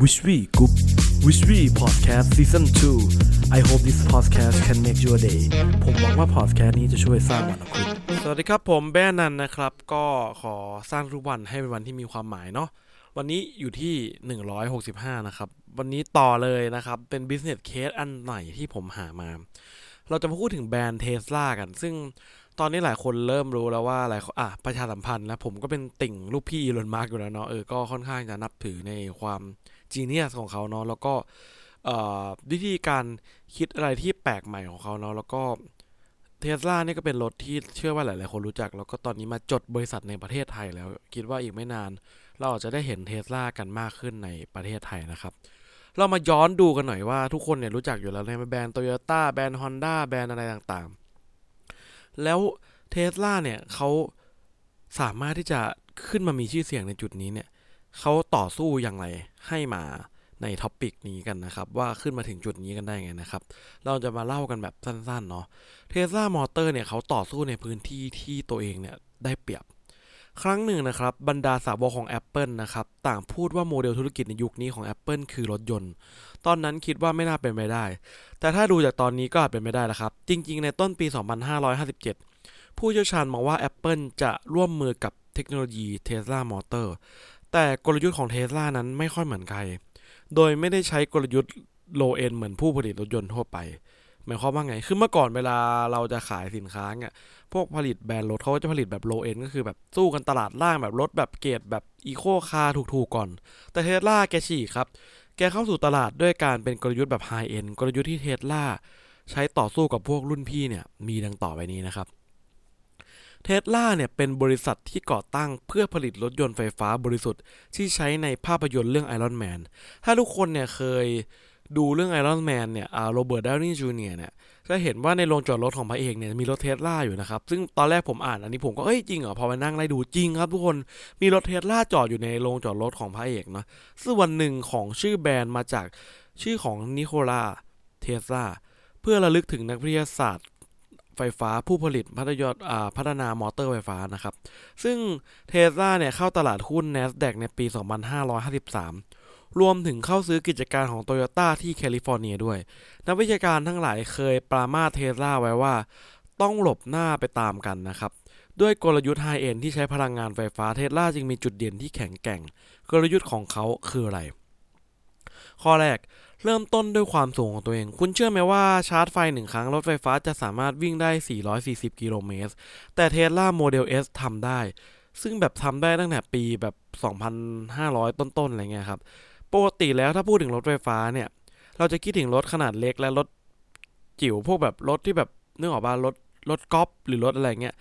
Wish We Group Wish We Podcast Season 2 I hope this podcast can make your day ผมหวังว่า podcast นี้จะช่วยสร้างวันของคุณ สวัสดีครับผมแบนนันนะครับ ก็ขอสร้างทุกวันให้เป็นวันที่มีความหมายเนาะวันนี้อยู่ที่ 165 นะครับ วันนี้ต่อเลยนะครับ เป็น business case อันใหม่ที่ผมหามา เราจะมาพูดถึงแบรนด์เทสลากัน ซึ่งตอนนี้หลายคนเริ่มรู้แล้วว่าหลายคนอะประชาสัมพันธ์นะผมก็เป็นติ่งลูกพี่อีลอนมัสก์อยู่แล้วเนาะเออก็ค่อนข้างจะนับถือในความ genius ของเขาเนาะแล้วก็วิธีการคิดอะไรที่แปลกใหม่ของเขาเนาะแล้วก็เทสลาเนี่ยก็เป็นรถที่เชื่อว่าหลาย ๆ คนรู้จัก แล้วก็ตอนนี้มาจดบริษัทในประเทศไทยแล้ว คิดว่าอีกไม่นาน เราอาจจะได้เห็นเทสลากันมากขึ้นในประเทศไทยนะครับ เรามาย้อนดูกันหน่อยว่าทุกคนเนี่ยรู้จักอยู่แล้วในแบรนด์โตโยต้าแบรนด์ฮอนด้าแบรนด์อะไรต่าง ๆ แล้วเทสลาเนี่ยเขาสามารถที่จะขึ้นมามีชื่อเสียงในจุดนี้เนี่ย เขาต่อสู้อย่างไรให้มาใน topic นี้กันนะครับ ว่าขึ้นมาถึงจุดนี้กันได้ไงนะครับ เราจะมาเล่ากันแบบสั้นๆเนาะเทสลามอเตอร์เนี่ยเขาต่อสู้ในพื้นที่ที่ตัวเองเนี่ยได้เปรียบ ครั้งหนึ่งนะครับ บรรดาสาวกของ Apple นะครับ ต่างพูดว่าโมเดลธุรกิจในยุคนี้ของ Apple คือรถยนต์ ตอนนั้นคิดว่าไม่น่าเป็นไปได้ แต่ถ้าดูจากตอนนี้ก็อาจเป็นไปได้แล้วครับ จริง ๆ ในต้นปี 2557 ผู้เชี่ยวชาญมองว่า Apple จะร่วมมือกับเทคโนโลยี Tesla Motor แต่กลยุทธ์ของ Tesla นั้นไม่ค่อยเหมือนใคร โดยไม่ได้ใช้กลยุทธ์ low end เหมือนผู้ผลิตรถยนต์ทั่วไป หมายความว่าไง คือเมื่อก่อนเวลาเราจะขายสินค้าเนี่ย พวกผลิตแบรนด์รถเขาจะผลิตแบบ low end ก็คือแบบสู้กันตลาดล่างแบบรถแบบเกรดแบบอีโคคาร์ถูกๆก่อน แต่เทสลาแกฉีกครับ แกเข้าสู่ตลาดด้วยการเป็นกลยุทธ์แบบ high end กลยุทธ์ที่เทสลาใช้ต่อสู้กับพวกรุ่นพี่เนี่ยมีดังต่อไปนี้นะครับ เทสลาเนี่ยเป็นบริษัทที่ก่อตั้งเพื่อผลิตรถยนต์ไฟฟ้าบริสุทธิ์ ที่ใช้ในภาพยนตร์เรื่อง Iron Man ถ้าทุกคนเนี่ยเคยดูเรื่อง Iron Man เนี่ยโรเบิร์ตดาวนี่จูเนียร์เนี่ยจะเห็นว่าในโรงจอดรถของพระเอกเนี่ยมีรถเทสลาอยู่นะครับ ซึ่งตอนแรกผมอ่านอันนี้ผมก็เอ้ยจริงเหรอพอมานั่งไล่ดูจริงครับทุกคนมีรถเทสลาจอดอยู่ในโรงจอดรถของพระเอกเนาะซึ่งวันหนึ่งของชื่อแบรนด์มาจากชื่อของนิโคลาเทสลาเพื่อระลึกถึงนักวิทยาศาสตร์ ไฟฟ้าผู้ผลิตพัฒยาพัฒนามอเตอร์ไฟฟ้านะครับ ซึ่งเทสลาเนี่ยเข้าตลาดหุ้น NASDAQ ในปี 2553 รวมถึงเข้าซื้อกิจการของโตโยต้าที่แคลิฟอร์เนียด้วย นักวิชาการทั้งหลายเคยปรามาสเทสลาไว้ว่า ต้องหลบหน้าไปตามกันนะครับ ด้วยกลยุทธ์ high-end ที่ใช้พลังงานไฟฟ้าเทสลาจึงมีจุดเด่นที่แข็งแกร่ง กลยุทธ์ของเขาคืออะไร ข้อแรก เริ่มต้นด้วยความสูงของตัวเอง คุณเชื่อไหมว่าชาร์จไฟหนึ่งครั้งรถไฟฟ้าจะสามารถวิ่งได้ 440 กิโลเมตร แต่เทสลาโมเดล S ทำได้ ซึ่งแบบทำได้ตั้งแต่ปีแบบ 2,500 ต้นๆ อะไรเงี้ยครับ ปกติแล้วถ้าพูดถึงรถไฟฟ้าเนี่ย เราจะคิดถึงรถขนาดเล็กและรถจิ๋วพวกแบบรถที่แบบนึกออกป่ะรถรถกอล์ฟหรือรถอะไรเงี้ย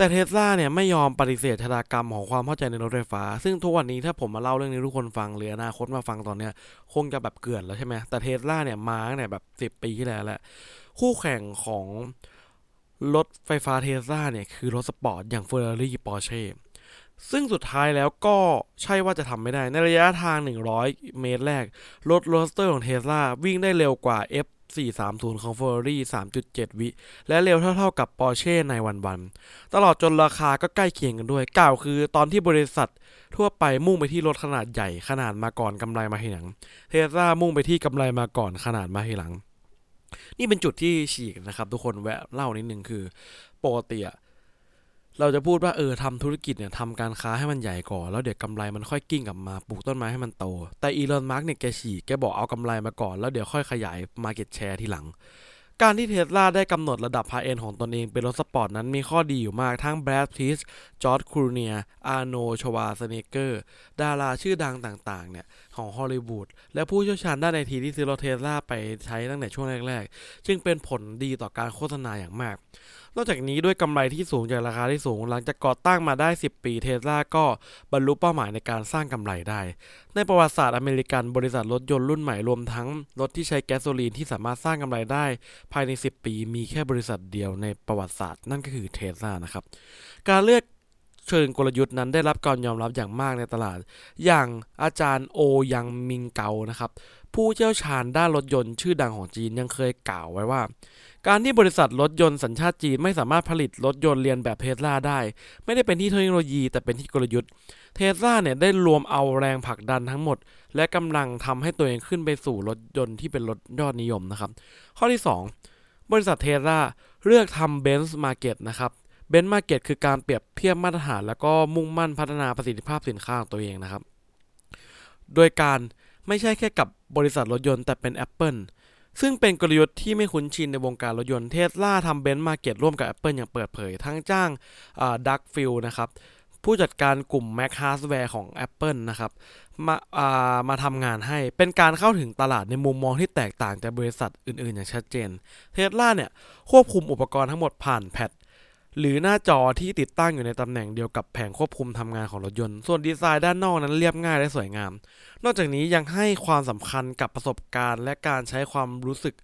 แต่เทสลาเนี่ยไม่ยอมปฏิเสธชะตากรรมของความเข้าใจในรถไฟฟ้า ซึ่งทุกวันนี้ถ้าผมมาเล่าเรื่องนี้ทุกคนฟังหรืออนาคตมาฟังตอนเนี้ยคงจะแบบเกลื่อนแล้วใช่ไหมแต่เทสลาเนี่ยมาตั้งแต่แบบสิบปีที่แล้วแหละคู่แข่งของรถไฟฟ้าเทสลาเนี่ยคือรถสปอร์ตอย่างเฟอร์รารี่ปอร์เช่ซึ่งสุดท้ายแล้วก็ใช่ว่าจะทำไม่ได้ในระยะทาง 100 เมตรแรก รถ Roadster ของเทสลาวิ่งได้เร็วกว่า F 430 ของ Ferrari 3.7 วิ และเร็วเท่าๆกับ Porsche nine one one ตลอดจนราคาก็ใกล้เคียงกันด้วย กล่าวคือตอนที่บริษัททั่วไปมุ่งไปที่รถขนาดใหญ่ขนาดมาก่อนกำไรมาทีหลัง เทสลามุ่งไปที่กำไรมาก่อนขนาดมาทีหลัง นี่เป็นจุดที่ฉีกนะครับ ทุกคนแวะเล่านิดนึงคือปกติอะ เราจะพูดว่าเออทำธุรกิจเนี่ยทำการค้าให้มันใหญ่ก่อน แล้วเดี๋ยวกำไรมันค่อยกลิ้งกลับมาปลูกต้นไม้ให้มันโต แต่อีลอนมัสก์เนี่ยแกฉีกแกบอกเอากำไรมาก่อน แล้วเดี๋ยวค่อยขยายmarket share ทีหลัง การที่เทสลาได้กำหนดระดับ high-end ของตนเองเป็นรถสปอร์ตนั้นมีข้อดีอยู่มากทั้งแบรดพิตต์จอร์จคลูนีย์อาร์โนลด์ชวาร์เซเน็กเกอร์ ดาราชื่อดังต่างๆเนี่ยของฮอลลีวูดและผู้เชี่ยวชาญด้านไอทีที่ซื้อรถเทสลาไปใช้ตั้งแต่ช่วงแรกๆ จึงเป็นผลดีต่อการโฆษณาอย่างมาก นอกจากนี้ด้วยกำไรที่สูงจากราคาที่สูงหลังจากก่อตั้งมาได้ 10 ปีเทสลาก็บรรลุเป้าหมายในการสร้างกำไรได้ ในประวัติศาสตร์อเมริกันบริษัทรถยนต์รุ่นใหม่รวมทั้งรถที่ใช้แก๊สโซลีนที่สามารถสร้างกำไรได้ ภายใน 10 ปี มีแค่บริษัทเดียวในประวัติศาสตร์นั่นก็คือเทสลานะครับการเลือก เชิงกลยุทธ์นั้นได้รับการยอมรับอย่างมากในตลาด อย่างอาจารย์โอยังมิงเกานะครับผู้เชี่ยวชาญด้านรถยนต์ชื่อดังของจีนยังเคยกล่าวไว้ว่า การที่บริษัทรถยนต์สัญชาติจีนไม่สามารถผลิตรถยนต์เลียนแบบเทสลาได้ ไม่ได้เป็นที่เทคโนโลยี แต่เป็นที่กลยุทธ์เทสลาเนี่ยได้รวมเอาแรงผลักดันทั้งหมด และกำลังทำให้ตัวเองขึ้นไปสู่รถยนต์ที่เป็นรถยอดนิยมนะครับ ข้อที่ 2 บริษัทเทสลาเลือกทำ benchmarking นะครับ benchmarking คือการเปรียบเทียบมาตรฐานแล้วก็มุ่งมั่นพัฒนาประสิทธิภาพสินค้าของตัวเองนะครับ โดยการไม่ใช่แค่กับบริษัทรถยนต์แต่เป็น Apple ซึ่งเป็นกลยุทธ์ที่ไม่คุ้นชินในวงการรถยนต์เทสลาทำ benchmarking ร่วมกับ Apple อย่างเปิดเผย ทั้งจ้างดักฟิลนะครับ ผู้จัดการกลุ่ม Mac Hardware ของ Apple นะครับมาามาทำงานให้เป็นการเข้าถึงตลาดในมุมมองที่แตกต่างจากบริษัทอื่น ๆ อย่างชัดเจนเทสลาเนี่ยควบคุมอุปกรณ์ทั้งหมดผ่านแพด หรือหน้าจอที่ติดตั้งอยู่ในตำแหน่งเดียวกับแผงควบคุมทำงานของรถยนต์ ส่วนดีไซน์ด้านนอกนั้นเรียบง่ายและสวยงาม นอกจากนี้ยังให้ความสำคัญกับประสบการณ์ และการใช้ความรู้สึก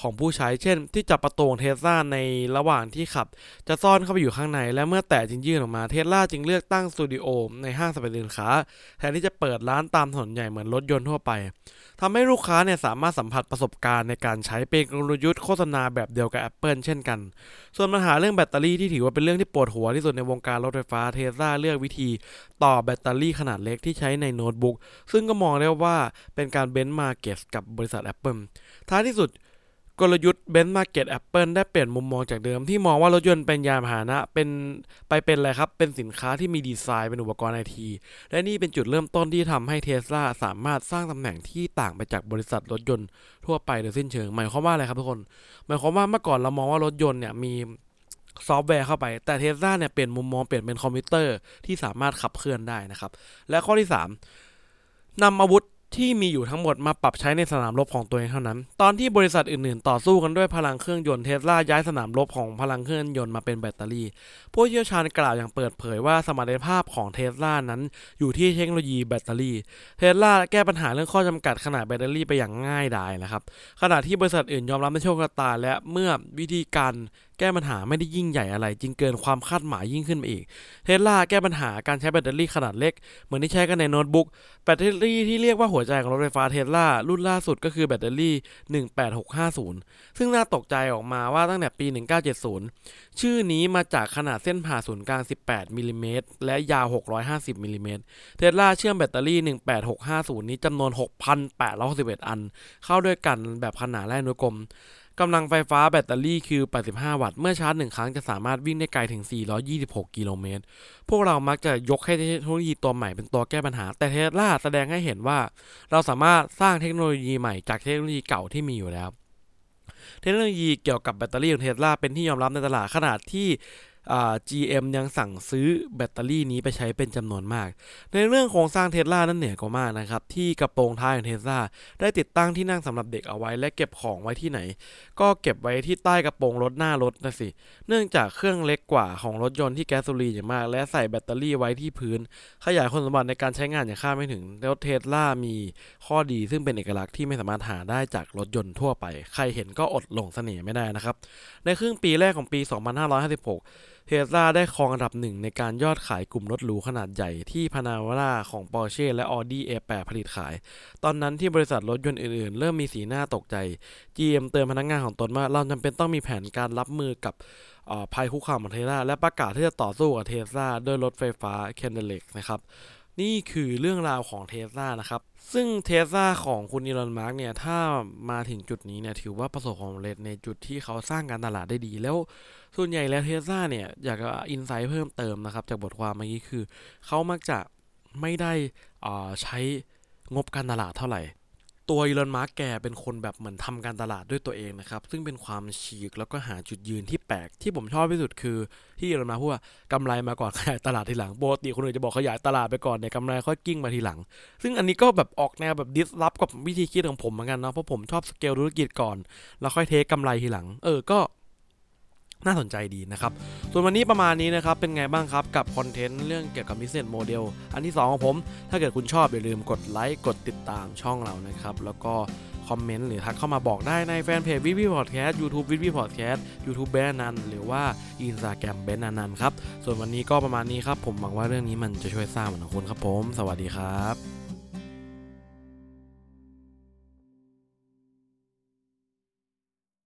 ของผู้ใช้ เช่น ที่จับประตูเทสลาในระหว่างที่ขับ จะซ่อนเข้าไปอยู่ข้างใน และเมื่อแตะจึงยื่นออกมาเทสลาจึงเลือกตั้งสตูดิโอในห้างสรรพสินค้าแทนที่จะเปิดร้านตามถนนใหญ่เหมือนรถยนต์ทั่วไปทำให้ลูกค้าเนี่ยสามารถสัมผัสประสบการณ์ในการใช้เป็นกลยุทธ์โฆษณาแบบเดียวกับ Apple เช่นกัน ส่วนปัญหาเรื่องแบตเตอรี่ที่ถือว่าเป็นเรื่องที่ปวดหัวที่สุดในวงการรถไฟฟ้าเทสลาเลือกวิธีต่อแบตเตอรี่ขนาดเล็กที่ใช้ในโน้ตบุ๊กซึ่งก็มองได้ว่าเป็นการ benchmarking กับบริษัท Apple ท้ายที่สุดกลยุทธ์ benchmark Apple ได้เปลี่ยนมุมมองจากเดิมที่มองว่ารถยนต์เป็นยานพาหนะเป็นไปเป็นอะไรครับ เป็นสินค้าที่มีดีไซน์เป็นอุปกรณ์ไอที และนี่เป็นจุดเริ่มต้นที่ทำให้เทสลาสามารถสร้างตำแหน่งที่ต่างไปจากบริษัทรถยนต์ทั่วไปโดยสิ้นเชิง หมายความว่าอะไรครับทุกคน หมายความว่าเมื่อก่อนเรามองว่ารถยนต์เนี่ยมี ซอฟต์แวร์เข้าไป แต่เทสลาเนี่ยเปลี่ยนมุมมองเปลี่ยนเป็นคอมพิวเตอร์ที่สามารถขับเคลื่อนได้นะครับ และข้อที่ 3นำอาวุธที่มีอยู่ทั้งหมดมาปรับใช้ในสนามรบของตัวเองเท่านั้น ตอนที่บริษัทอื่นๆ ต่อสู้กันด้วยพลังเครื่องยนต์เทสลาย้ายสนามรบของพลังเครื่องยนต์มาเป็นแบตเตอรี่ ผู้เชี่ยวชาญกล่าวอย่างเปิดเผยว่าสมรรถภาพของเทสลานั้นอยู่ที่เทคโนโลยีแบตเตอรี่ เทสลาแก้ปัญหาเรื่องข้อจำกัดขนาดแบตเตอรี่ไปอย่างง่ายดายนะครับ ขณะที่บริษัทอื่นยอมรับในโชคชะตาและเมื่อวิธีการแก้ปัญหาไม่ได้ยิ่งใหญ่อะไรจึงเกินความคาดหมายยิ่งขึ้นไปอีกเทสลาแก้ปัญหาการใช้แบตเตอรี่ขนาดเล็ก เหมือนที่ใช้กันในโน้ตบุ๊กแบตเตอรี่ที่เรียกว่าหัวใจของรถไฟฟ้าเทสลารุ่นล่าสุดก็คือแบตเตอรี่ 18650 ซึ่งน่าตกใจออกมาว่าตั้งแต่ปี 1970 ชื่อนี้มาจากขนาดเส้นผ่าศูนย์กลาง 18มิลลิเมตรและยาว 650มิลลิเมตรเทสลาเชื่อมแบตเตอรี่ 18650 นี้จำนวน 6,861 อัน เข้าด้วยกันแบบขนานและอนุกรม กำลังไฟฟ้าแบตเตอรี่คือ 85 วัตต์ เมื่อชาร์จหนึ่งครั้งจะสามารถวิ่งได้ไกลถึง 426 กิโลเมตร พวกเรามักจะยกให้เทคโนโลยีตัวใหม่เป็นตัวแก้ปัญหา แต่เทสลาแสดงให้เห็นว่า เราสามารถสร้างเทคโนโลยีใหม่จากเทคโนโลยีเก่าที่มีอยู่แล้ว เทคโนโลยีเกี่ยวกับแบตเตอรี่ของเทสลาเป็นที่ยอมรับในตลาดขนาดที่ GM ยังสั่งซื้อแบตเตอรี่นี้ไปใช้เป็นจำนวนมาก ในเรื่องโครงสร้างเทสลานั้นเหนือกว่ามากนะครับ ที่กระโปรงท้ายของเทสลาได้ติดตั้งที่นั่งสำหรับเด็กเอาไว้ และเก็บของไว้ที่ไหน ก็เก็บไว้ที่ใต้กระโปรงรถหน้ารถนะสิ เนื่องจากเครื่องเล็กกว่าของรถยนต์ที่แก๊สโซลีนอย่างมาก และใส่แบตเตอรี่ไว้ที่พื้น ขยายคุณสมบัติในการใช้งานอย่างคาดไม่ถึงแล้วเทสลามีข้อดีซึ่งเป็นเอกลักษณ์ที่ไม่สามารถหาได้จากรถยนต์ทั่วไป ใครเห็นก็อดหลงเสน่ห์ไม่ได้นะครับในครึ่งปีแรกของปี 2556 เทสลาได้ครองอันดับหนึ่งในการยอดขายกลุ่มรถหรูขนาดใหญ่ที่ Panamera ของปอร์เช่และ Audi A8 ผลิตขาย ตอนนั้นที่บริษัทรถยนต์อื่นๆ เริ่มมีสีหน้าตกใจ GM เตือนพนักงานของตนว่าเราจำเป็นต้องมีแผนการรับมือกับภัยคุกคามของเทสลาและประกาศที่จะต่อสู้กับเทสลาด้วยรถไฟฟ้า Cadillac นะครับ นี่คือเรื่องราวของเทสลานะครับ ซึ่งเทสลาของคุณอีลอนมัสก์เนี่ย ถ้ามาถึงจุดนี้เนี่ย ถือว่าประสบความสำเร็จในจุดที่เขาสร้างการตลาดได้ดี แล้วส่วนใหญ่แล้วเทสลาเนี่ย อยากจะ insight เพิ่มเติมนะครับ จากบทความเมื่อกี้คือ เขามักจะไม่ได้ใช้งบการตลาดเท่าไหร่ ตัวอีลอนมัสก์แกเป็นคนแบบเหมือนทำการตลาดด้วยตัวเองนะครับ ซึ่งเป็นความฉีกแล้วก็หาจุดยืนที่แปลกที่ผมชอบที่สุดคือ ที่อีลอนมัสก์พูดว่ากำไรมาก่อนขยายตลาดทีหลังปกติคนอื่นจะบอกขยายตลาดไปก่อนเนี่ยกำไรค่อยวิ่งมาทีหลัง ซึ่งอันนี้ก็แบบออกแนวแบบ disrupt กับวิธีคิดของผมเหมือนกันเนาะเพราะผมชอบสเกลธุรกิจก่อน แล้วค่อย take กำไรทีหลัง เออก็ น่าสนใจดีนะครับ ส่วนวันนี้ประมาณนี้นะครับ เป็นไงบ้างครับกับ content เรื่องเกี่ยวกับ business model อันที่ 2 ของผม ถ้าเกิดคุณชอบอย่าลืมกดไลค์ กดติดตามช่องเรานะครับ แล้วก็ comment หรือทักเข้ามาบอกได้ในแฟนเพจวิวีพอดแคสต์ยูทูบวิวีพอดแคสต์ยูทูบเบนนันหรือว่าอินสตาแกรมเบนนันครับ ส่วนวันนี้ก็ประมาณนี้ครับ ผมหวังว่าเรื่องนี้มันจะช่วยสร้างมันของคุณครับผม สวัสดีครับ